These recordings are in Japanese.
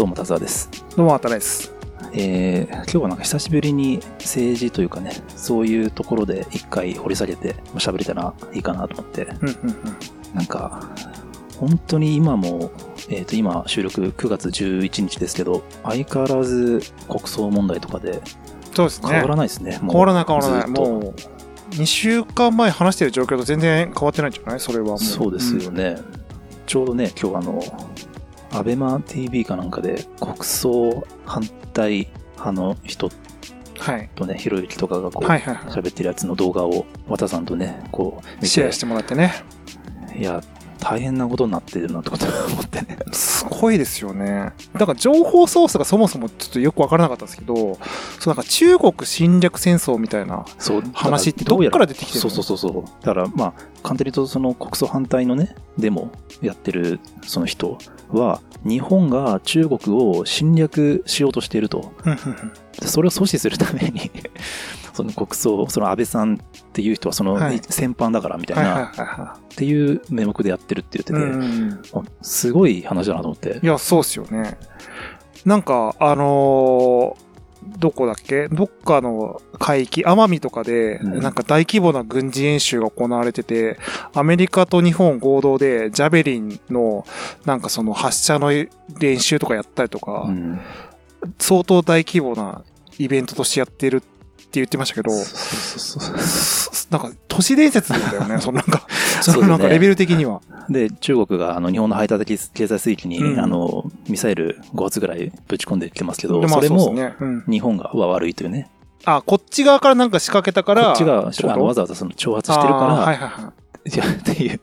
どうも、田沢です。どうも、あたです。えー今日はなんか久しぶりに政治というかね、そういうところで一回掘り下げてまあ喋れたらいいかなと思って、うんうんうん。なんか、本当に今も、えっ、と、今収録9月11日ですけど、相変わらず国葬問題とかでそうですね。変わらないですね。もう変わらない変わらない。もう、2週間前話してる状況と全然変わってないんじゃない？それはもう。そうですよね。ちょうどね、今日あの、アベマ TV かなんかで国葬反対派の人。とね、ひろゆきとかがこう、はいはいは喋ってるやつの動画を、和田さんとね、こう、い。見シェアしてもらってね。いや、大変なことになってるなってこと思ってね。すごいですよね。だから情報ソースがそもそもちょっとよくわからなかったんですけど、そうなんか中国侵略戦争みたいな話ってどっから出てきてるの？そうそうそうそう。だから、まあ、簡単に言うと、その国葬反対のね、デモやってるその人は、日本が中国を侵略しようとしていると。それを阻止するために、その国葬、その安倍さんっていう人はそのはい戦犯だからみたはいな、っていう名目でやってるって言ってい。て、うんすごい話だなと思ってい。や、そうっすよね。なんか、あのーどこだっけ？どっかの海域、奄美とかで、うんなんか大規模な軍事演習が行われてて、アメリカと日本合同でジャベリンのなんかその発射の練習とかやったりとか、うん相当大規模なイベントとしてやってるって言ってましたけど、なんか都市伝説だよね、そのなんか、そのなんかレベル的には。で、中国があの日本の排他的経済水域に、うん。あのミサイル5発ぐらいぶち込んできてますけど、でまあそれも日本がは悪いというね、あ、こっち側からなんか仕掛けたから、こっちがあのわざわざその挑発してるから、はいはいはい。っていう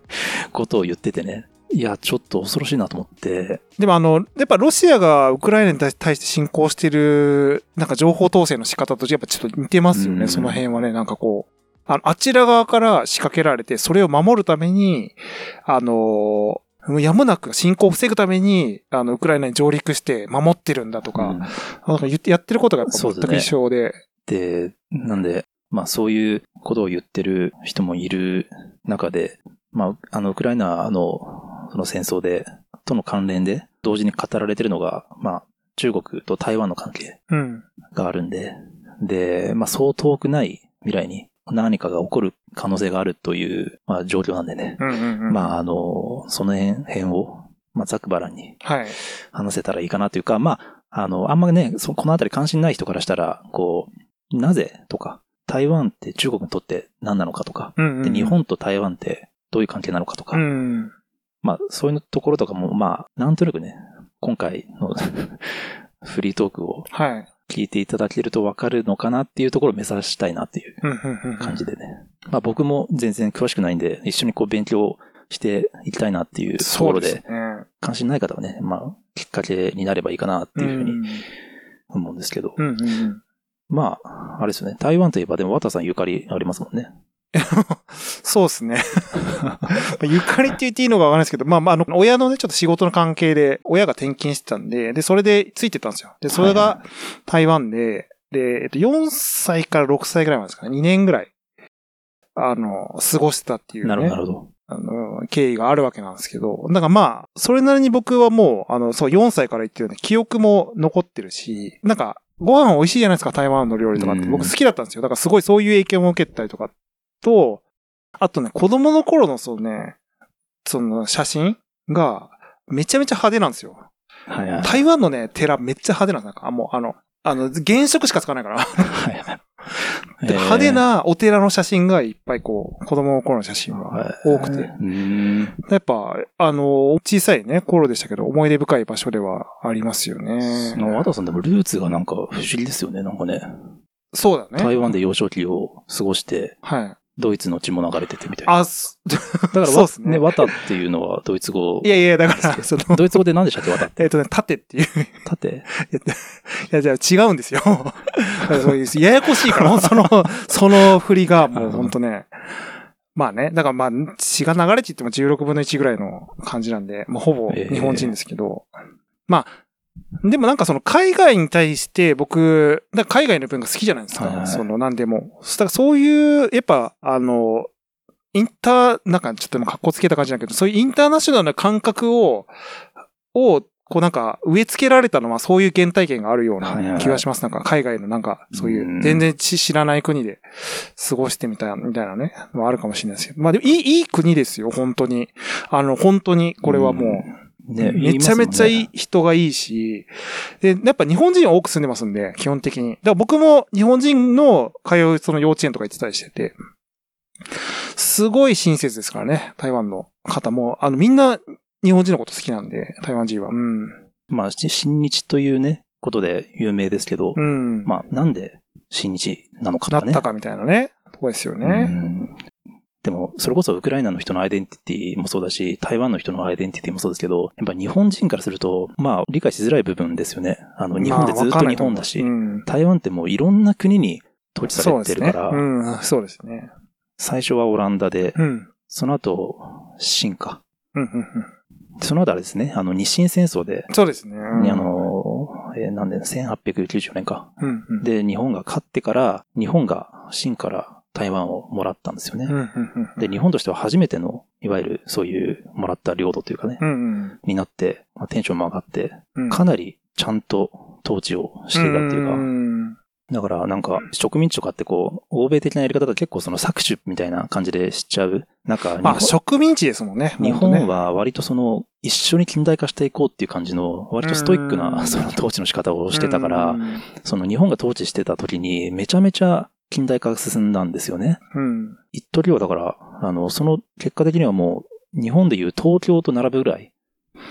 ことを言っててね、いや、ちょっと恐ろしいなと思って、でもあの、やっぱロシアがウクライナに対して侵攻してる、なんか情報統制の仕方とやっぱちょっと似てますよね、うん。その辺はね。なんかこう、あの、あちら側から仕掛けられて、それを守るために、あの、やむなく侵攻を防ぐために、あの、ウクライナに上陸して守ってるんだとか、うん。なんか言ってやってることがやっぱ全く一緒で。で、なんで、まあそういうことを言ってる人もいる中で、まあ、あの、ウクライナの、その戦争で、との関連で、同時に語られてるのが、まあ、中国と台湾の関係うん。があるんで、で、まあ、そう遠くない未来に何かが起こる可能性があるという、まあ、状況なんでね。うんうんうん。まあ、あの、その辺辺を、まあ、ざくばらんにはい。話せたらいいかなというか、まあ、あの、あんまね、そこのあたり関心ない人からしたら、こう、なぜとか、台湾って中国にとって何なのかとか、うんうんうんで、日本と台湾ってどういう関係なのかとか、うん。まあ、そういうところとかも、まあ、なんとなくね、今回の フリートークをはい。聞いていただけるとわかるのかなっていうところを目指したいなっていう感じでね。まあ僕も全然詳しくないんで、一緒にこう勉強していきたいなっていうところで、ですね。関心ない方はね、まあきっかけになればいいかなっていうふうに思うんですけど。うんうんうん。まあ、あれですよね。台湾といえばでも綿さんゆかりありますもんね。そうですね。ゆかりって言っていいのかわからないですけど、まあまあ、あの、親のね、ちょっと仕事の関係で、親が転勤してたんで、で、それでついてたんですよ。で、それはいが台湾で、で、えっと、4歳から6歳ぐらいまでですかね、2年ぐらい、あの、過ごしてたっていうね。なるほど。あの、経緯があるわけなんですけど、だからまあ、それなりに僕はもう、あの、そう、4歳から言ってるような記憶も残ってるし、なんか、ご飯美味しいじゃないですか、台湾の料理とかって。うん僕好きだったんですよ。だからすごいそういう影響も受けたりとか、と、あとね、子供の頃のそうね、その写真が、めちゃめちゃ派手なんですよ。はいはい。台湾のね、寺めっちゃ派手なんです。なんか、あもう、あの、あの、原色しか使わないから。はいはいで派手、なお寺の写真がいっぱいこう、子供の頃の写真は多くて。うーん。やっぱ、あの、小さいね、頃でしたけど、思い出深い場所ではありますよね。綿さんでもルーツがなんか不思議ですよね、なんかね。そうだね。台湾で幼少期を過ごして、はい。ドイツの血も流れててみたいな。あ、す だから、そうっすねね、綿っていうのはドイツ語い。やいや、だから、その、ドイツ語で何でしたっけ、綿って？えっとね、縦っていう。い縦や、じゃあ違うんですよ。そういう、ややこしいから、その、その振りが、もうほんとね。まあね、だからまあ、血が流れていっても16分の1ぐらいの感じなんで、もうほぼ日本人ですけど。まあ、でもなんかその海外に対して僕、海外の文化好きじゃないですか。はいはいその何でも。だからそういう、やっぱ、あの、インター、なんかちょっと今格好つけた感じだけど、そういうインターナショナルな感覚を、をこうなんか植え付けられたのはそういう原体験があるようない気がします。なんか海外のなんかそういううん全然知知らない国で過ごしてみたいみたいなね、あるかもしれないですけど。まあでもいい、いい国ですよ、本当に。あの、本当にこれはもう。ね、めちゃめちゃいいい人がいいし、で、やっぱ日本人多く住んでますんで、基本的に。だから僕も日本人の通うその幼稚園とか行ってたりしてて、すごい親切ですからね、台湾の方も。あの、みんな日本人のこと好きなんで、台湾人は。うん。まあ、し新日というね、ことで有名ですけど、うん。まあ、なんで新日なのかとかね。なったかみたいなね、とこですようね。んでも、それこそウクライナの人のアイデンティティもそうだし、台湾の人のアイデンティティもそうですけど、やっぱ日本人からすると、まあ、理解しづらい部分ですよね。あの、日本でずっと日本だし、まあううん台湾ってもういろんな国に統治さ。れてるから、うん、そうですね。最初はオランダで、うん。その後、清か。うん、うん、うん。その後あれですね、あの、日清戦争で、そうですね。うんにあ、の、えー何年 ?1894 年か。うん、うん。で、日本が勝ってから、日本が清から台湾をもらったんですよね。で、日本としては初めての、いわゆるそういうもらった領土というかね、になって、まあ、テンションも上がって、うん。かなりちゃんと統治をしていたっていうか、んだからなんか植民地とかってこう、欧米的なやり方だと結構その搾取みたいな感じで知っちゃう。なんか日まあ、本、植民地ですもんね。日本は割とその、一緒に近代化していこうっていう感じの、割とストイックうなんその統治の仕方をしてたから、うんその日本が統治してた時にめちゃめちゃ近代化が進んだんですよね。うん。一時はだから、あの、その結果的にはもう、日本でいう東京と並ぶぐらい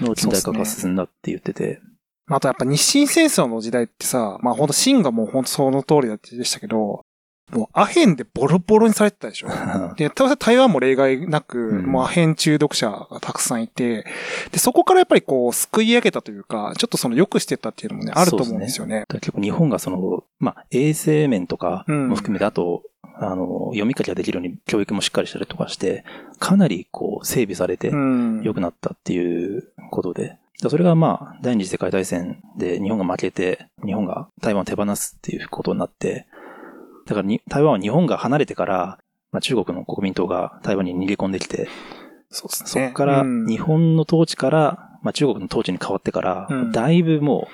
の近代化が進んだって言ってて、あとやっぱ日清戦争の時代ってさ、まあほんと清がもうほんとその通りだってでしたけど、もうアヘンでボロボロにされてたでしょ。で、ただ台湾も例外なく、うんもうアヘン中毒者がたくさんいて、で、そこからやっぱりこう、救い上げたというか、ちょっとその良くしてったっていうのもね、あると思うんですよね。だから結構日本がその、まあ、衛生面とかうんも含めて、あと、あの、読み書きができるように教育もしっかりしたりとかして、かなりこう、整備されてうん。良くなったっていうことで、だからそれがまあ、第二次世界大戦で日本が負けて、日本が台湾を手放すっていうことになって、だからに台湾は日本が離れてから、まあ、中国の国民党が台湾に逃げ込んできて、そうですね。からうん日本の統治から、まあ、中国の統治に変わってから、うんだいぶも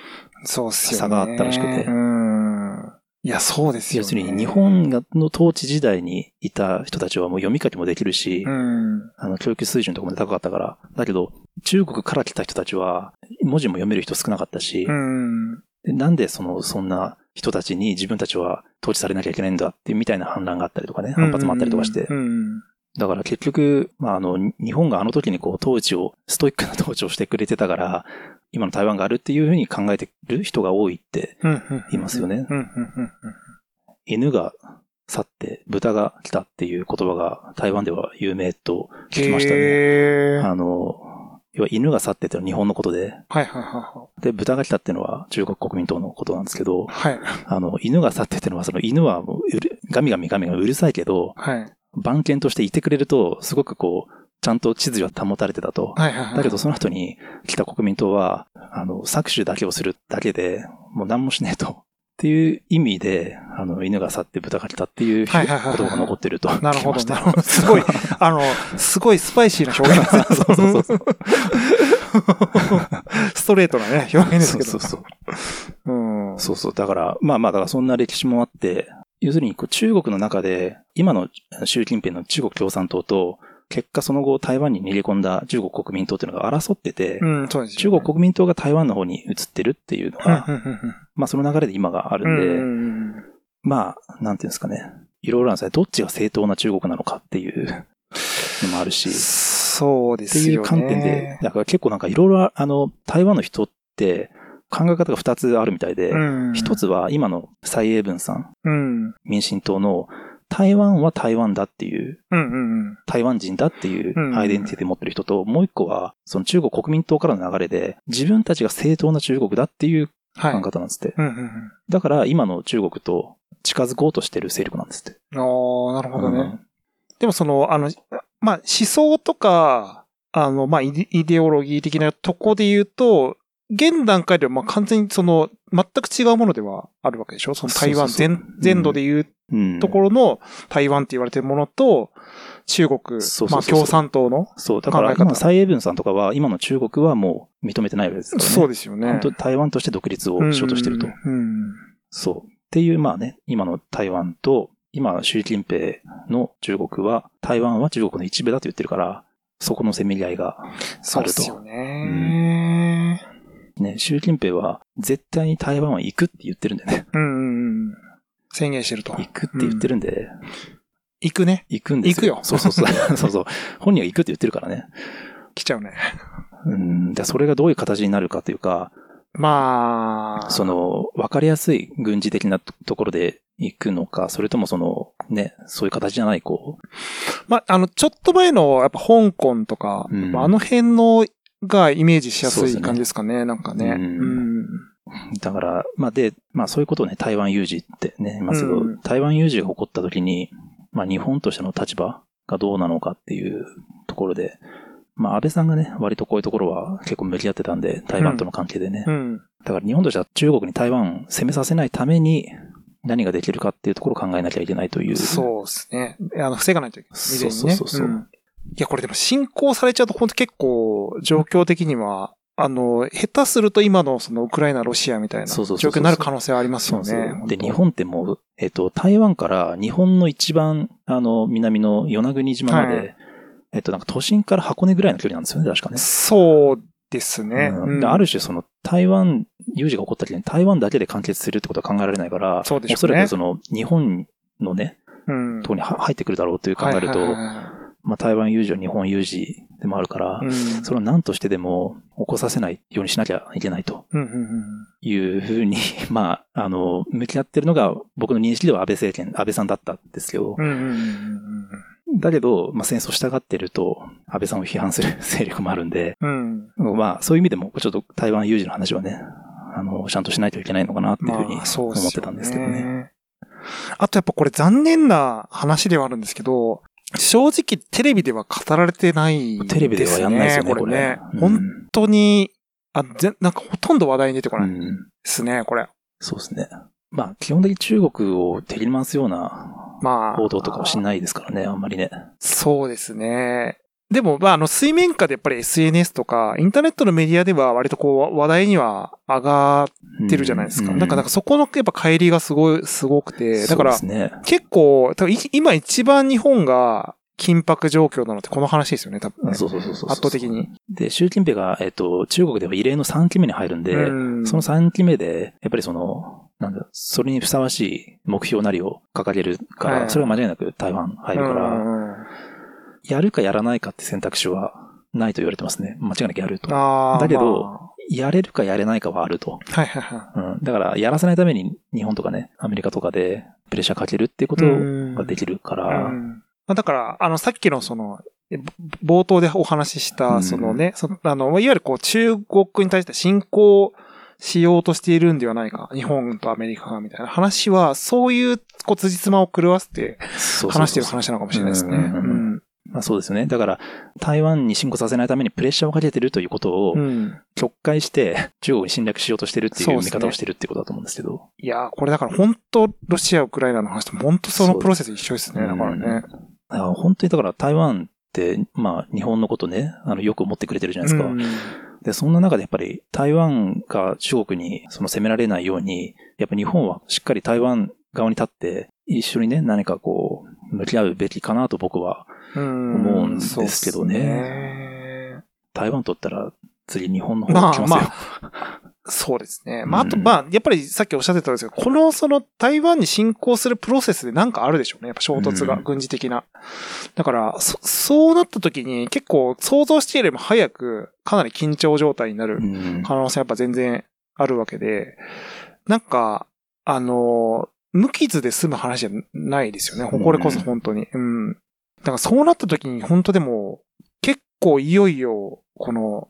そう。差があったらしくてうん。いや、そうですう、よね。要するに日本がの統治時代にいた人たちはもう読み書きもできるし、うん。あの教育水準とかも高かったから、だけど中国から来た人たちは文字も読める人少なかったし、うん。でなんでその、そんな人たちに自分たちは統治されなきゃいけないんだっていうみたいな反乱があったりとかね、反発もあったりとかしてう、ん。だから結局、まあ、あの、日本があの時にこう、統治を、ストイックな統治をしてくれてたから、今の台湾があるっていうふうに考えてる人が多いってうん。言いますよね。犬が去って豚が来たっていう言葉が台湾では有名と聞きましたね。あの、要は犬が去ってってのは日本のことで、はいはいはで、豚が来たっていうのは中国国民党のことなんですけどい、はい。あの、犬が去ってっていうのはその犬はもうガミガミガミがうるさいけど、はい。番犬としていてくれると、すごくこう、ちゃんと秩序は保たれてたと。はいはいはい。だけどその後に来た国民党は、あの、搾取だけをするだけで、もう何もしねえと。っていう意味で、あの、犬が去って豚が来たっていう言葉が残ってるとなるほど。なるほど。すごい、あの、すごいスパイシーな表現ですね。そうそうそうストレートなね、表現ですけど。そうそうそう。うん。そうそう。だから、まあまあ、だからそんな歴史もあって、要するにこう中国の中で、今の習近平の中国共産党と、結果その後台湾に逃げ込んだ中国国民党っていうのが争ってて、うん、そうです中国国民党が台湾の方に移ってるっていうのが、まあその流れで今があるんで、まあ、なんていうんですかね。いろいろなんですね。どっちが正当な中国なのかっていうのもあるし、そうでっていう。観点で、だから結構なんかいろいろ、あの、台湾の人って考え方が二つあるみたいで、うん、一つは今の蔡英文さん、うん。民進党の台湾は台湾だっていう、うんうんうん。台湾人だっていううんアイデンティティを持ってる人と、もう一個は、その中国国民党からの流れで、自分たちが正当な中国だっていうはい。考え方なんですって。うんうんうん。だから今の中国と近づこうとしてる勢力なんですって。ああ、なるほどね。うんでもその、あの、まあ、思想とか、あの、まあイデオロギー的なとこで言うと、現段階ではまあ完全にその、全く違うものではあるわけでしょ？その台湾全、全土でいううん。ところの台湾って言われてるものと、中国、まあ共産党の、そう、だから今、蔡英文さんとかは、今の中国はもう認めてないわけですからね。そうですよね。本当台湾として独立をしようとしてると。うんうんそう。っていう、まあね、今の台湾と、今、習近平の中国は、台湾は中国の一部だと言ってるから、そこのせめぎ合いがそうですよね。ね、習近平は絶対に台湾は行くって言ってるんでね。うんうんうん。宣言してると。行くって言ってるんで、行くね。行くんですよ。行くよそうそうそう。そうそう。本人は行くって言ってるからね。来ちゃうね。うん。で、それがどういう形になるかというか、まあ。その、わかりやすい軍事的なところで行くのか、それともその、ね、そういう形じゃない、こう、まあ、あの、ちょっと前の、やっぱ香港とか、うんあの辺のがイメージしやすい感じですかね、なんかね。うんうんだから、まあで、まあそういうことをね、台湾有事ってね、ますけど、うん台湾有事が起こった時に、まあ日本としての立場がどうなのかっていうところで、まあ安倍さんがね、割とこういうところは結構向き合ってたんで、台湾との関係でね。うん。だから日本としては中国に台湾を攻めさせないために何ができるかっていうところを考えなきゃいけないという。そうですね。あの、防がないといけない。そうそうそうそうんいや、これでも進行されちゃうと本当結構状況的には、あの、下手すると今のそのウクライナ、ロシアみたいな状況になる可能性はありますよね。で、当。日本ってもう、えっと、台湾から日本の一番、あの、南の与那国島まで、はい。えっと、なんか都心から箱根ぐらいの距離なんですよね、確かね。そうですね。うん。である種、その、台湾、有事が起こった時に台湾だけで完結するってことは考えられないから、そうでしょうね。おそらくその、日本のね、うん、とこには入ってくるだろうという考えると、はいはいはまあ、台湾有事は日本有事でもあるから、うんそれを何としてでも起こさせないようにしなきゃいけないというふうに、まあ、あの、向き合ってるのが僕の認識では安倍政権、安倍さんだったんですけど、だけど、まあ、戦争したがってると、安倍さんを批判する 勢力もあるんで、うん。うん。まあ、そういう意味でも、ちょっと台湾有事の話はね、あの、ちゃんとしないといけないのかなっていうふうに思ってたんですけどね。あとやっぱこれ残念な話ではあるんですけど、正直テレビでは語られてない、テレビではやんないですよね、これ。ね。うん本当に、あ、ぜ、なんかほとんど話題に出てこないでうんすね、これ。そうですね。まあ、基本的に中国を敵に回すようなまあ。報道とかをしないですからね、あんまりね。そうですね。でも、まあ、あの、水面下でやっぱり SNS とか、インターネットのメディアでは割とこう、話題には上がってるじゃないですか。うんなんか、なんかそこのやっぱ乖離がすごい、すごくて、だから。結構、多分い今一番日本が緊迫状況なのってこの話ですよね、多分ね。そうそうそうそう。圧倒的に。で、習近平が、えっと、中国では異例の3期目に入るんで、うんその3期目で、やっぱりその、なんだ、それにふさわしい目標なりを掲げるから、はいそれは間違いなく台湾入るから、うんやるかやらないかって選択肢はないと言われてますね。間違いなくやると。だけどまやれるかやれないかはあると。あはいはいはうん。だから、やらせないために日本とかね、アメリカとかでプレッシャーかけるっていうことい。ができるかうら、んまあだから、あの、さっきのその、冒頭でお話しした、うんそのね、そのあの、いわゆるこう、中国に対して侵攻しようとしているんではないか。日本とアメリカがみたいな話は、そういう、こう、辻褄を狂わせて話してる話なのかもしれないですね。うんうんうんまあそうですよね。だから、台湾に侵攻させないためにプレッシャーをかけてるということをう、ん。曲解して中国に侵略しようとしてるっていう見方をしてるってことだと思うんですけど。いやー、これだから本当ロシア、ウクライナの話と本当そのプロセス一緒ですね。だからね。だから本当にだから台湾って、まあ日本のことね、あのよく思ってくれてるじゃないですか。うんで、そんな中でやっぱり台湾が中国にその攻められないように、やっぱ日本はしっかり台湾側に立って、一緒にね、何かこう、向き合うべきかなと僕は、うん思うんですけどねね台湾取ったら次日本の方が来ますよ。まあそうですね。まあ、あと、うんまあ、やっぱりさっきおっしゃってたんですけど、この、その、台湾に侵攻するプロセスでなんかあるでしょうね。やっぱ衝突が、うん軍事的な。だから、そ、そうなった時に結構想像していりも早く、かなり緊張状態になるうん可能性やっぱ全然あるわけで、なんか、あの、無傷で済む話じゃないですよね。これこそ本当に。うん。だからそうなった時に本当でも、結構いよいよ、この、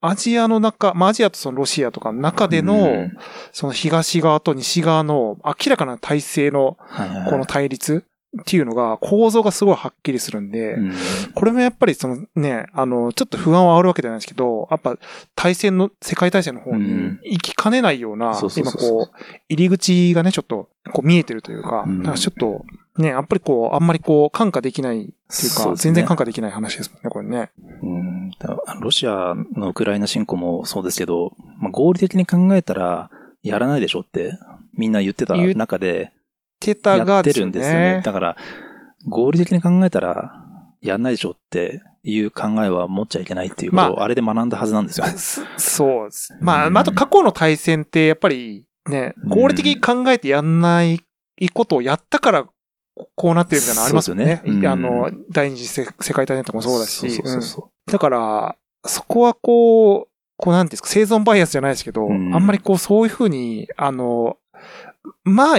アジアの中、まあアジアとそのロシアとかの中での、うんその東側と西側の明らかな体制のこの対立っていうのが構造がすごいはっきりするんで、うん。これもやっぱりそのね、あの、ちょっと不安はあるわけじゃないですけど、やっぱ対戦の、世界大戦の方にうん。行きかねないような、今こう、入り口がね、ちょっとこう見えてるというか、うん。だからちょっとね、やっぱりこう、あんまりこう、感化できないっていうか、全然感化できない話ですもんね、これね。ロシアのウクライナ侵攻もそうですけど、まあ、合理的に考えたら、やらないでしょって、みんな言ってた中で、テタやってがですよるんですよね。ね。だから、合理的に考えたら、やんないでしょっていう考えは持っちゃいけないっていうことを、あれで学んだはずなんですよ。そそうです。まあ、うんあと過去の対戦って、やっぱりね、合理的に考えてやんないことをやったから、こうなってるみたいなのありますよね。よねうんあの、第二次世世界大戦とかもそうだし。だから、そこはこう、こうなんですか、生存バイアスじゃないですけど、うんあんまりこう、そういうふうに、あの、まあ、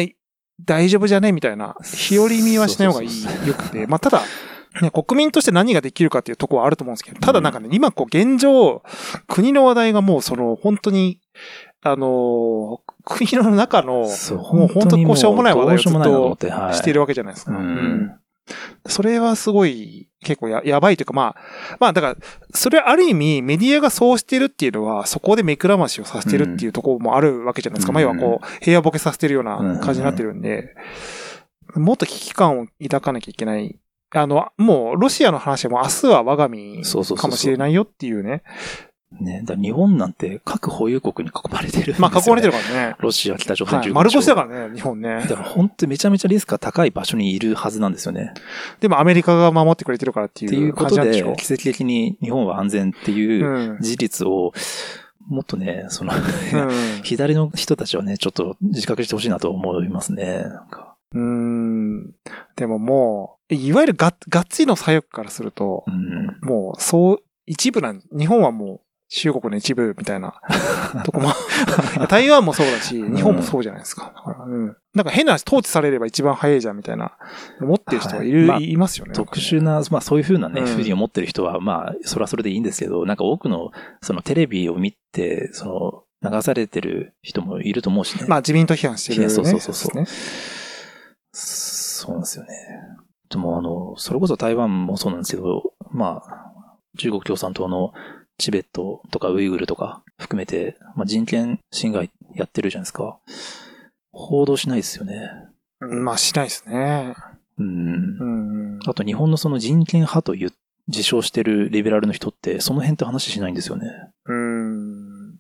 大丈夫じゃね？みたいな、日和見はしない方がいい、そうそうそう。よくて。まあ、ただ、ね、国民として何ができるかっていうところはあると思うんですけど、ただなんかね、今こう現状、国の話題がもうその、本当に、あの、国の中の、もう本当にこうしょうもない話題をずっとしてるわけじゃないですか。うんそれはすごい、結構や、やばいというか、まあ、まあ、だから、それはある意味、メディアがそうしてるっていうのは、そこで目くらましをさせてるっていうところもあるわけじゃないですか。うんまあ、要はこう、平和ボケさせてるような感じになってるんで、もっと危機感を抱かなきゃいけない。あの、もう、ロシアの話はもう明日は我が身そうそうそうそうかもしれないよっていうね。ね、だ日本なんて核保有国に囲まれてるね。まあ、囲まれてるからね。ロシア、北朝鮮、はい。中国丸腰だからね、日本ねだ。から本当にめちゃめちゃリスクが高い場所にいるはずなんですよね。でもアメリカが守ってくれてるからってっていいううことで感じなんでしょ、奇跡的に日本は安全っていううん。事実を、もっとね、その、うん左の人たちはね、ちょっと自覚してほしいなと思いますね。うーん。でももう、いわゆるががっつりの左翼からするとう、ん。もう、そう、一部なん、日本はもう、中国の一部みたいな とこも、台湾もそうだし、日本もそうじゃないですか。だからうん。なんか変な話、統治されれば一番早いじゃんみたいな、思ってる人がいる、はいまあいますよね。特殊な、まあそういうふうなね、うんふうに思ってる人は、まあ、それはそれでいいんですけど、なんか多くの、そのテレビを見て、その、流されてる人もいると思うしね。まあ自民党批判してる、ね。そうそうそうそうね。そうなんですよね。でも、あの、それこそ台湾もそうなんですけど、まあ、中国共産党のチベットとかウイグルとか含めて、まあ、人権侵害やってるじゃないですか。報道しないですよね。うんまあしないですね。うんう。ん。あと日本のその人権派という自称してるリベラルの人って、その辺って話しないんですよね。うん。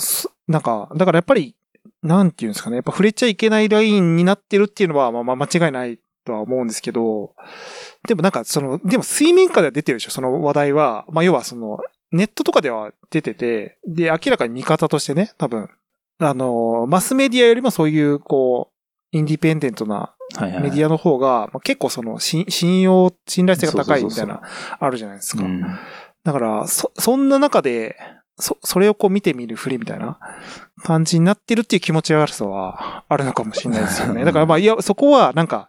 すなんか、だからやっぱり、なんていうんですかね。やっぱ触れちゃいけないラインになってるっていうのは、まあまあ間違いないとは思うんですけど、でもなんかその、でも水面下では出てるでしょ、その話題は。まあ要はその、ネットとかでは出てて、で、明らかに見方としてね、多分、あの、マスメディアよりもそういう、こう、インディペンデントなはいはい。メディアの方が、まあ、結構その、信信用、信頼性が高いみたいな、あるじゃないですか。うん。だから、そ、そんな中で、そ、それをこう見てみるふりみたいな感じになってるっていう気持ち悪さはあるのかもしれないですよね。だからまあ、いや、そこはなんか、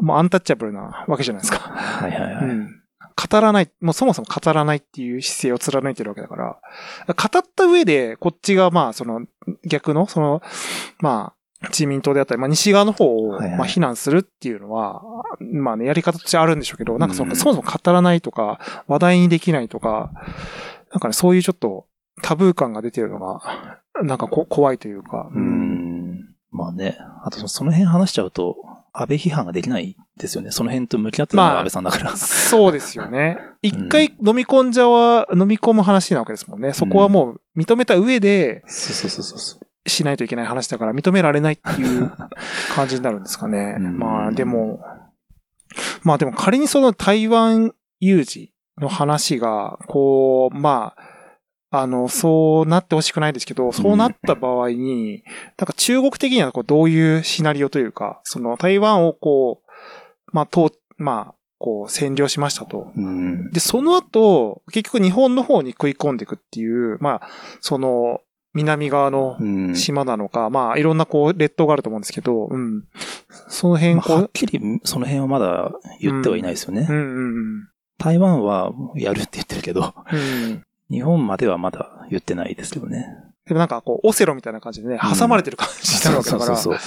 もうアンタッチャブルなわけじゃないですか。はいはいはい。うん。語らない、もうそもそも語らないっていう姿勢を貫いてるわけだから、語った上で、こっちがまあ、その、逆の、その、まあ、自民党であったり、まあ、西側の方を、はいはいまあ、非難するっていうのは、まあね、やり方としてあるんでしょうけど、なんかその、うんそもそも語らないとか、話題にできないとか、なんかね、そういうちょっとタブー感が出てるのが、なんかこ怖いというか、う。ん。まあね。あとそその辺話しちゃうと、安倍批判ができないですよね。その辺と向き合ってるの安倍さんだから。そうですよね。一回飲み込んじゃは、飲み込む話なわけですもんね。そこはもう認めた上でそうそうそうそう。しないといけない話だから認められないっていう 感じになるんですかね。うんまあでも、まあでも仮にその台湾有事の話が、こう、まあ、あの、そうなってほしくないですけど、そうなった場合に、なんか中国的にはこうどういうシナリオというか、その台湾をこう、まあ、と、まあ、こう占領しましたと。うん。で、その後、結局日本の方に食い込んでいくっていう、まあ、その、南側のうん。島なのか、まあ、いろんなこう、列島があると思うんですけど、うん。その辺、まあはっきりその辺はまだ言ってはいないですよね。うんうん台湾はやるって言ってるけど、うん。うん。日本まではまだ言ってないですけどね。でもなんかこう、オセロみたいな感じでね、挟まれてる感じになるわけだから、そうそ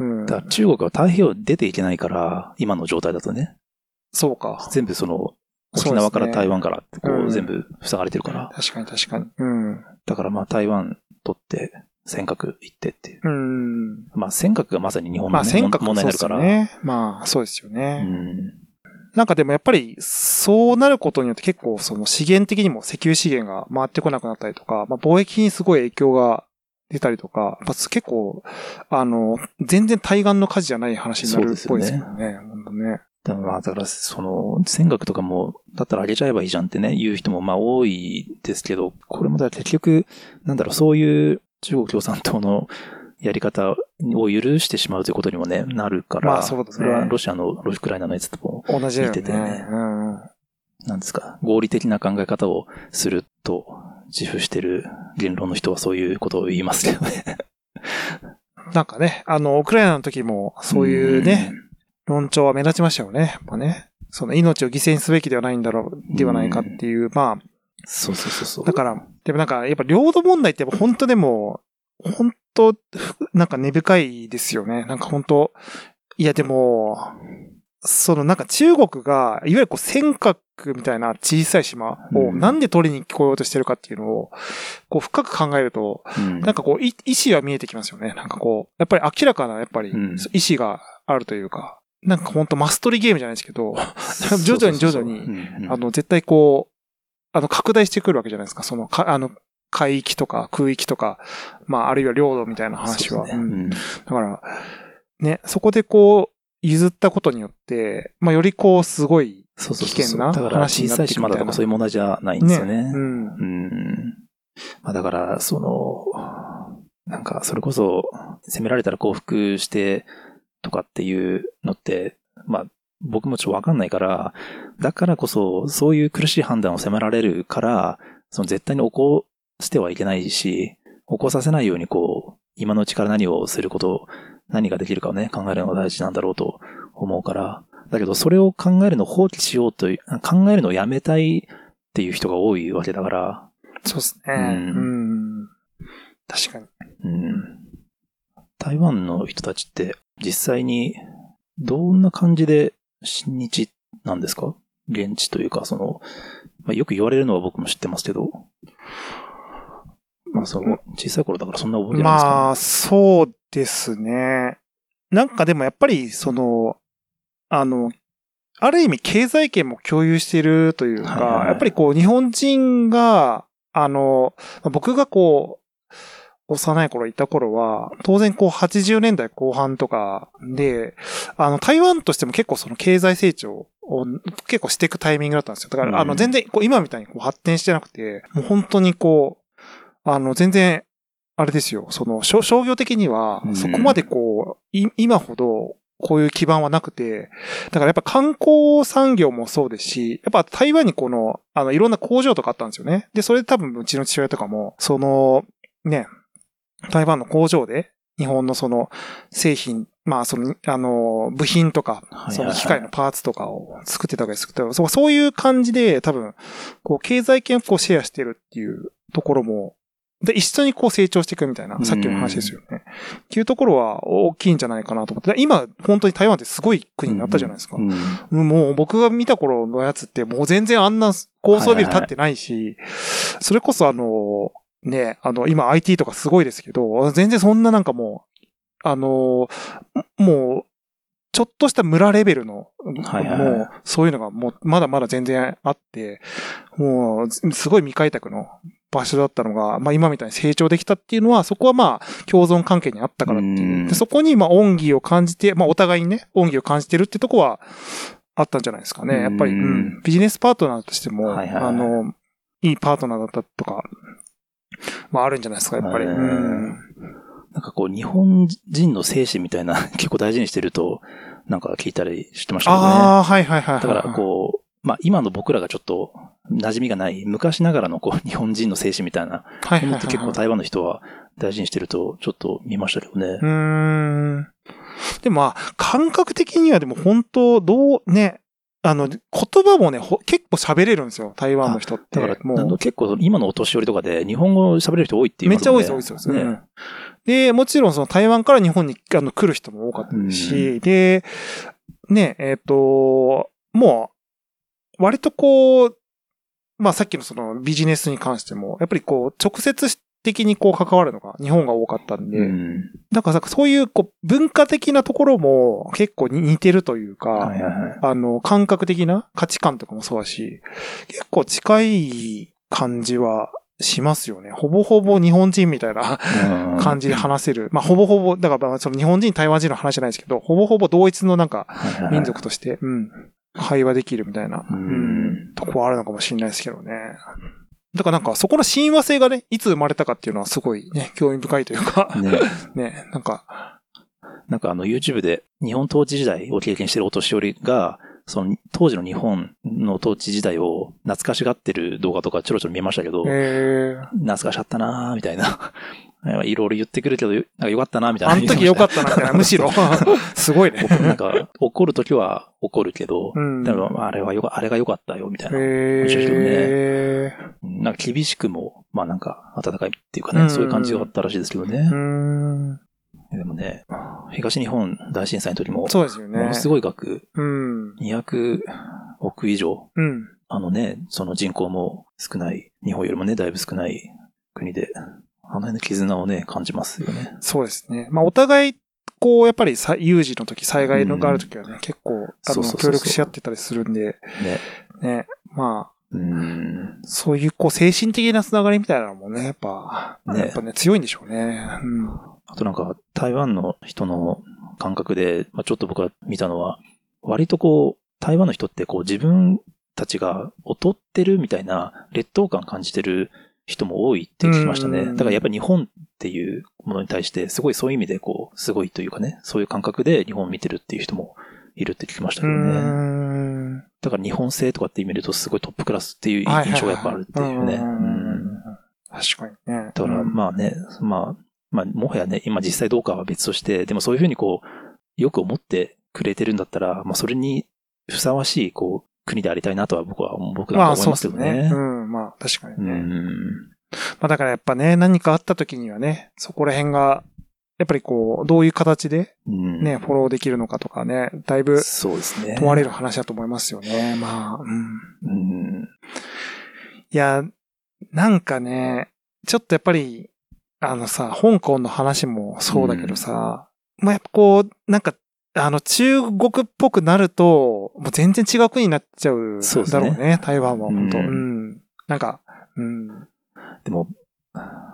ううん。だから中国は太平洋出ていけないから、今の状態だとね。そうか。全部その、沖縄から台湾からってこうんう全部塞がれてるから。確かに確かに。うん。だからまあ台湾取って、尖閣行ってっていう。うん。まあ尖閣がまさに日本まあ、のね、尖閣問題になるから。そうですよね。まあ、そうですようね。ん。なんかでもやっぱり、そうなることによって結構その資源的にも石油資源が回ってこなくなったりとか、まあ貿易にすごい影響が出たりとか、まあ、結構、あの、全然対岸の火事じゃない話になるっぽいですけどね。本当ね。だからまあ、だから、その、尖閣とかも、だったらあげちゃえばいいじゃんってね、言う人もまあ多いですけど、これもだ結局、なんだろう、そういう中国共産党のやり方を許してしまうということにもね、なるから、まあそうねれはロシアの、ロシウクライナのやつとも、同じだよね。見ててねうん。なんですか、合理的な考え方をすると自負してる言論の人はそういうことを言いますけどね。なんかね、あの、ウクライナの時も、そういうね、論調は目立ちましたよね。やっぱね。その命を犠牲にすべきではないんだろう、ではないかっていう、まあ、そうそうそうそう。だから、でもなんか、やっぱ領土問題ってやっぱ本当でも、本当、ふなんか根深いですよね。なんか本当、いやでも、そのなんか中国が、いわゆるこう尖閣みたいな小さい島をうんなんで取りに来ようとしてるかっていうのを、こう深く考えると、うんなんかこう、い意思は見えてきますよね。なんかこう、やっぱり明らかな、やっぱり、うん意思があるというか、なんか本当マストリゲームじゃないですけど、徐々に徐々にあの、絶対こう、あの、拡大してくるわけじゃないですか。その、か、あの、海域とか空域とか、まあ、あるいは領土みたいな話は。ねうんだから、ね、そこでこう、譲ったことによって、まあ、よりこう、すごい、そうそうそう危険なだから話になって小さい島いくみたいなだとかそういう問題じゃないんですよね。うん。うん。まあだから、その、なんか、それこそ、攻められたら降伏して、とかっていうのって、まあ、僕もちょっとわかんないから、だからこそ、そういう苦しい判断を迫られるから、その絶対に起こしてはいけないし、起こさせないようにこう、今のうちから何をすること、何ができるかをね、考えるのが大事なんだろうと思うから、だけどそれを考えるのを放棄しようという、考えるのをやめたいっていう人が多いわけだから、そうですね。ううんん。確かに。うん台湾の人たちって実際にどんな感じで親日なんですか？現地というか、その、まあ、よく言われるのは僕も知ってますけど、まあその、小さい頃だからそんな覚えてないですか、まあ、そうですね。なんかでもやっぱり、その、あの、ある意味経済圏も共有しているというか、はいはいはいやっぱりこう日本人が、あの、まあ僕がこう、幼い頃いた頃は、当然こう80年代後半とかで、あの台湾としても結構その経済成長を結構していくタイミングだったんですよ。だから、あのうん全然こう今みたいにこう発展してなくて、もう本当にこう、あの全然あれですよ、その商商業的にはうん。そこまでこう、い今ほどこういう基盤はなくて、だからやっぱ観光産業もそうですし、やっぱ台湾にこの、あのいろんな工場とかあったんですよね。で、それで多分うちの父親とかも、その、ね、台湾の工場で日本のその製品、まあその、あの、部品とか、その機械のパーツとかを作ってたわけですけど、そうそういう感じで多分、こう経済圏をこうシェアしてるっていうところも、で、一緒にこう成長していくみたいな、さっきの話ですよね。っていうところは大きいんじゃないかなと思って。で今、本当に台湾ってすごい国になったじゃないですか。うんもう僕が見た頃のやつってもう全然あんな高層ビル建ってないし、それこそあの、ね、あの、今 IT とかすごいですけど、全然そんななんかもう、あの、もう、ちょっとした村レベルの、はいはいはい。もう、そういうのがもう、まだまだ全然あって、もう、すごい未開拓の場所だったのが、まあ今みたいに成長できたっていうのは、そこはまあ、共存関係にあったからっていう。うん。でそこに、まあ、恩義を感じて、まあ、お互いにね、恩義を感じてるってとこは、あったんじゃないですかね。やっぱり、ううん。ん、ビジネスパートナーとしても、はいはいはい。あの、いいパートナーだったとか、まあ、あるんじゃないですか、やっぱり。なんかこう、日本人の精神みたいな、結構大事にしてると、なんか聞いたりしてましたけどね。ああ、はいはいはいはい。だから、こう、まあ今の僕らがちょっと馴染みがない、昔ながらのこう、日本人の精神みたいな、う、はいはいはいはい。結構台湾の人は大事にしてると、ちょっと見ましたけどね。うーん。でもまあ、感覚的にはでも本当、どう、ね、あの、言葉もね、ほ結構喋れるんですよ、台湾の人って。だから、もう、結構今のお年寄りとかで日本語喋れる人多いっていう、めっちゃ多いです、多いです。ね。うんで、もちろんその台湾から日本にあの来る人も多かったですし、で、ね、えっ、と、もう、割とこう、まあさっきのそのビジネスに関しても、やっぱりこう、直接的にこう関わるのが日本が多かったんで、うん。なんかさ、そういうこう文化的なところも結構に似てるというか、はいはいはい。あの、感覚的な価値観とかもそうだし、結構近い感じはしますよね。ほぼほぼ日本人みたいなうん感じで話せる。まあ、ほぼほぼ、だからまあその日本人、台湾人の話じゃないですけど、ほぼほぼ同一のなんか民族として、うん、会話できるみたいな、ううんん、とこはあるのかもしれないですけどね。だからなんかそこの親和性がね、いつ生まれたかっていうのはすごいね、興味深いというか、ね。ね、なんか、なんかあの YouTube で日本統治時代を経験してるお年寄りが、その当時の日本の統治時代を懐かしがってる動画とかちょろちょろ見ましたけど、えー、懐かしかったなーみたいな。いろいろ言ってくるけど、なんかよかったなみたいな。あの時よかっったな、みたいな、むしろ。すごいね。た。なんか、怒る時は怒るけど、うんでもあれはよか、あれが良かったよ、みたいな。へなんか厳しくも、まあなんか、温かいっていうかね、うんそういう感じがあったらしいですけどね。ーん。でもね、東日本大震災の時も、そうですよね。ものすごい額、うん。200億以上、うん。あのね、その人口も少ない、日本よりもね、だいぶ少ない国で、あの辺の絆をね、感じますよね。そうですね。まあ、お互い、こう、やっぱりさ有事の時、災害のがある時はね、結構、あの、協力し合ってたりするんで、ね。ね。まあ、うん。そういう、こう、精神的なつながりみたいなのもね、やっぱ、ねやっぱね、強いんでしょうね。うん。あとなんか、台湾の人の感覚で、まあ、ちょっと僕が見たのは、割とこう、台湾の人ってこう自分たちが劣ってるみたいな劣等感感じてる人も多いって聞きましたね。うんだからやっぱり日本っていうものに対して、すごいそういう意味でこう、すごいというかね、そういう感覚で日本を見てるっていう人もいるって聞きましたうけどね。ん。だから日本製とかって意味でとすごいトップクラスっていう印象がやっぱあるっていうね。確かにね。だから、うんまあね、まあ、まあ、もはやね、今実際どうかは別として、でもそういうふうにこう、よく思ってくれてるんだったら、まあそれにふさわしい、こう、国でありたいなとは僕は、僕なんまあ、か思いそうですますけどね。ね。うん、まあ、確かにうね。ん。まあだからやっぱね、何かあった時にはね、そこら辺が、やっぱりこう、どういう形でうん。ね、フォローできるのかとかね、だいぶそうですね。問われる話だと思いますよね。まあ、うん。うん。いや、なんかね、ちょっとやっぱり、あのさ、香港の話もそうだけどさ、まあやっぱこう、なんか、あの、中国っぽくなると、もう全然違う国になっちゃうだろうね、台湾は本当、ううんん、なんか、うん。でも、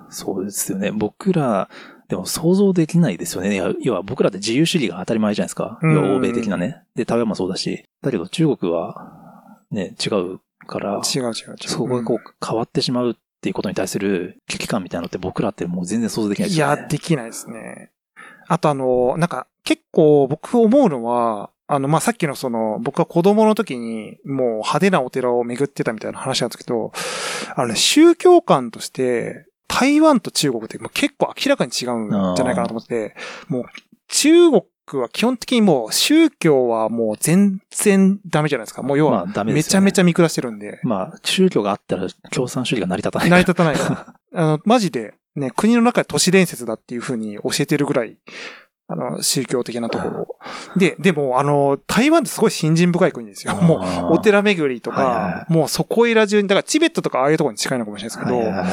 そうですよね。僕ら、でも想像できないですよね。要は僕らって自由主義が当たり前じゃないですか。欧米的なね。で、台湾もそうだし。だけど中国は、ね、違うから、違う違う違う。そこがこう変わってしまうっっていうことに対する危機感みたいなのって僕らってもう全然想像できないですいよね。や、できないですね。あとあの、なんか結構僕思うのは、あの、まあ、さっきのその、僕が子供の時にもう派手なお寺を巡ってたみたいな話なんですけど、あのね、宗教観として、台湾と中国ってもう結構明らかに違うんじゃないかなと思って、もう中国は基本的にもう宗教はもう全然ダメじゃないですか。もう要はめちゃめちゃ見下してるんで。まあ、宗教があったら共産主義が成り立たない。成り立たないから。あの、マジで、ね、国の中で都市伝説だっていう風に教えてるぐらい、あの、宗教的なところ。で、でも、あの、台湾ってすごい信心深い国ですよ。もう、お寺巡りとはいはいはか、もうそこいら中に、だからチベットとかああいうところに近いのかもしれないですけど、はいはいはい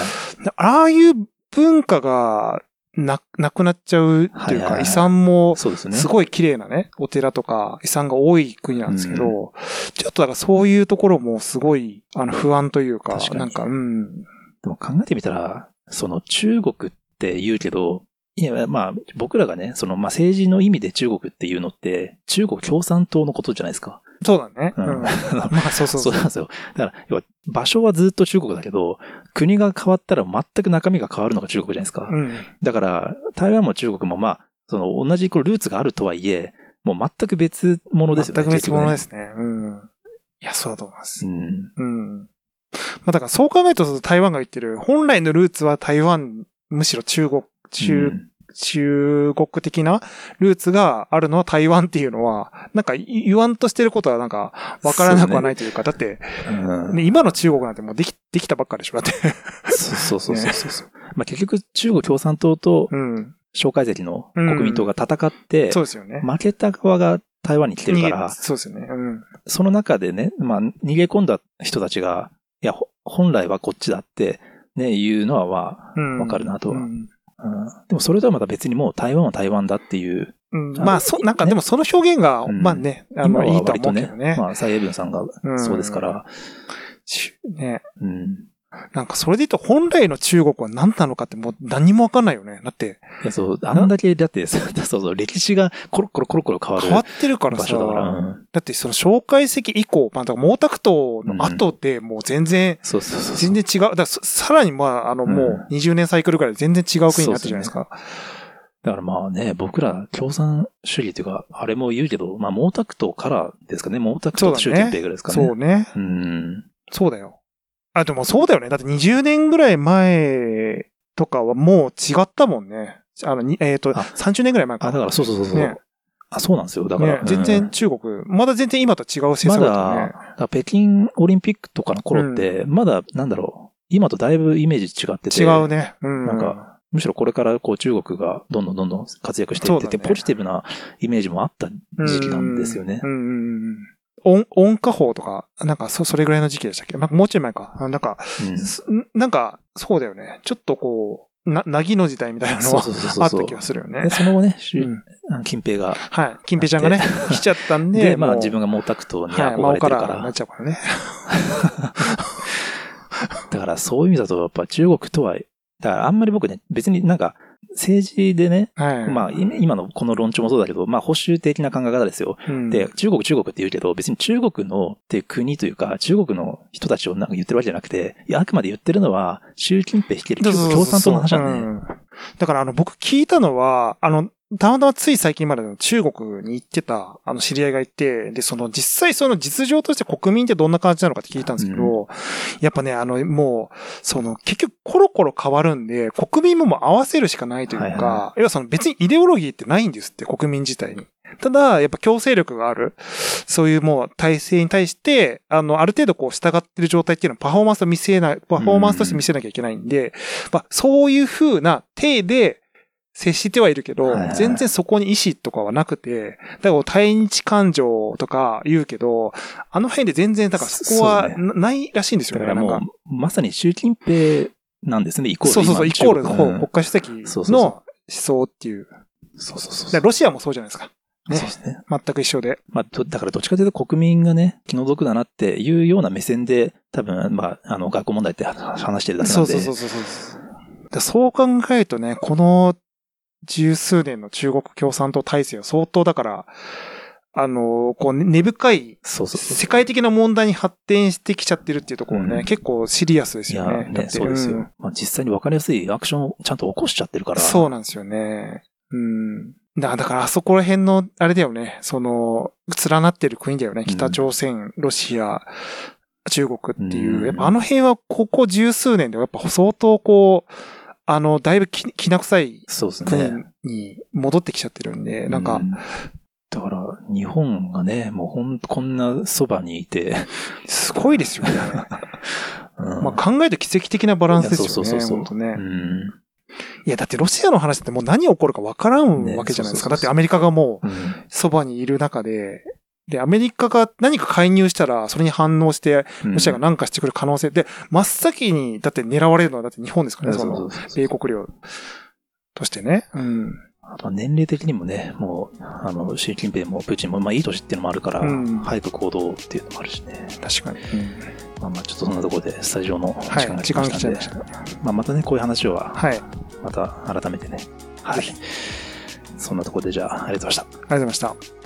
ああいう文化がな、なくなっちゃうっていうか、遺産も、そうですね。すごい綺麗なね、お寺とか遺産が多い国なんですけど、ちょっとだからそういうところもすごい、あの、不安というか、なんか、うん。でも考えてみたら、その中国って言うけど、いや、まあ、僕らがね、その、まあ、政治の意味で中国っていうのって、中国共産党のことじゃないですか。そうだね。ううん ん。まあ、そうそうそうう。そなんですよ。だから、要は、場所はずっと中国だけど、国が変わったら全く中身が変わるのが中国じゃないですか。うん。だから、台湾も中国もまあ、その、同じこうルーツがあるとはいえ、もう全く別物ですよね。全く別物で結すね。うん。いや、そうだと思います。局ね。うん。まあ、だからそう考えると台湾が言ってる、本来のルーツは台湾、むしろ中国、うん。中、うん中国的なルーツがあるのは台湾っていうのは、なんか言わんとしてることはなんかわからなくはないというか、だって、うんね、今の中国なんてもうでき、できたばっかでしょだって。そうそうそうそうそう。まあ結局、中国共産党とうん。蒋介石の国民党が戦って、そうですよね。負けた側が台湾に来てるから、そうですよね。うん。その中でね、まあ、逃げ込んだ人たちが、いや、ほ本来はこっちだって、ね、言うのはまうん。わかるなとはうんあ、うん。でもそれとはまた別にもう台湾は台湾だっていう、うん。まあ、そ、なんかでもその表現が、うん。まあね、あの、いいと思うけどね。まあ、蔡英文さんがうんそうですから、しね。うん。なんかそれで言うと本来の中国は何なのかってもう何もわかんないよね。だっていや、そう、あんだけ、だって、そうそう、歴史がコロコロコロコロ変わる変わってるからさ、だから、うんだってその蒋介石以降、まあ、だから毛沢東の後でもう全然、そうそうそうそう。全然違う。だからそさらにまあ、あのもう20年サイクルぐらいで全然違う国になったじゃないですか。だからまあね、僕ら共産主義っていうか、あれも言うけど、まあ毛沢東からですかね、毛沢東と習近平ぐらいですかね。そうね。うん。そうだよ。あ、でもそうだよね。だって20年ぐらい前とかはもう違ったもんね。あの、にえっ、と、あ30年ぐらい前か。あ、だからそうそうそうそう。ねあ、そうなんですよ。だから。ね、全然中国、まだ全然今と違う政まだ、策だねだ。から北京オリンピックとかの頃って、まだ、なんだろう、今とだいぶイメージ違ってて。違うね。うん。なんか、むしろこれからこう中国がどんどんどんどん活躍していってて、ねポジティブなイメージもあった時期なんですよねう。んうんうんうん。音、音歌法とか、なんかそ、それぐらいの時期でしたっけ？なんかもうちょい前か。あなんか、うんすなんか、そうだよね。ちょっとこう、な、なぎの時代みたいなのは。あった気がするよねで、。その後ね、習うん金平が、はい。金平ちゃんがね、来ちゃったんで、で、まあ自分が毛沢東にはい、憧れてるかららなっ、ちゃうからね。だからそういう意味だとやっぱ中国とは、だからあんまり僕ね、別になんか政治でね、はい。まあ今今のこの論調もそうだけど、まあ保守的な考え方ですよ。うんで、中国中国って言うけど、別に中国のって国というか、中国の人たちをなんか言ってるわけじゃなくて、いやあくまで言ってるのは、習近平率いる共産党の話なんでね。うんだからあの、僕聞いたのは、あの、たまたまつい最近までの中国に行ってた、あの、知り合いがいて、で、その、実際その実情として国民ってどんな感じなのかって聞いたんですけど、やっぱね、あの、もう、その、結局コロコロ変わるんで、国民ももう合わせるしかないというか、はいは要はその別にイデオロギーってないんですって、国民自体に。ただ、やっぱ強制力がある、そういうもう体制に対して、あの、ある程度こう従ってる状態っていうのはパフォーマンスと見せない、パフォーマンスとして見せなきゃいけないんで、まあ、そういう風な体で接してはいるけど、はいはい全然そこに意思とかはなくて、だから対日感情とか言うけど、あの辺で全然、だからそこはなないらしいんですよね。だからもう、まさに習近平なんですね、イコール。そうそうそう、イ今コール中国家主席の思想っていう。そうそうそうでロシアもそうじゃないですか。ねそうですね。全く一緒で。まあ、どだからどっちかというと国民がね、気の毒だなっていうような目線で、多分、まあ、あの、外交問題って話してるだけなで。そうんそうそうそうそう。でそう考えるとね、この十数年の中国共産党体制は相当だから、あの、こう、根深いそうそう。世界的な問題に発展してきちゃってるっていうところね、うん結構シリアスですよね。ね、てそうですよ。んまあ、実際に分かりやすいアクションをちゃんと起こしちゃってるから。そうなんですよね。うん。だだからあそこら辺の、あれだよね、その、連なってる国だよね。北朝鮮、ロシア、中国っていう。うんやっぱあの辺はここ十数年でやっぱ相当こう、あの、だいぶききな臭いそうです国ね。に戻ってきちゃってるんで、なんか、うだから、日本がね、もうほん、こんなそばにいて、すごいですよね。うんまあ考えると奇跡的なバランスですよね。そうそうそうね。うん。いや、だってロシアの話ってもう何起こるかわからんわけじゃないですか。だってアメリカがもううんそばにいる中で、で、アメリカが何か介入したら、それに反応して、ロシアが何かしてくる可能性で、真っ先に、だって狙われるのはだって日本ですからね、その、米国領としてね。うん。あとは年齢的にもね、もう、あの、習近平もプーチンも、まあいい年っていうのもあるから、うん早く行動っていうのもあるしね。確かに。まあまあちょっとそんなところでスタジオの時間はい。が来ましたんで、ました。まあまたね、こういう話は、はい。ありまた改めてね。はい。そんなところでじゃあ、ありがとうございました。がとうございました。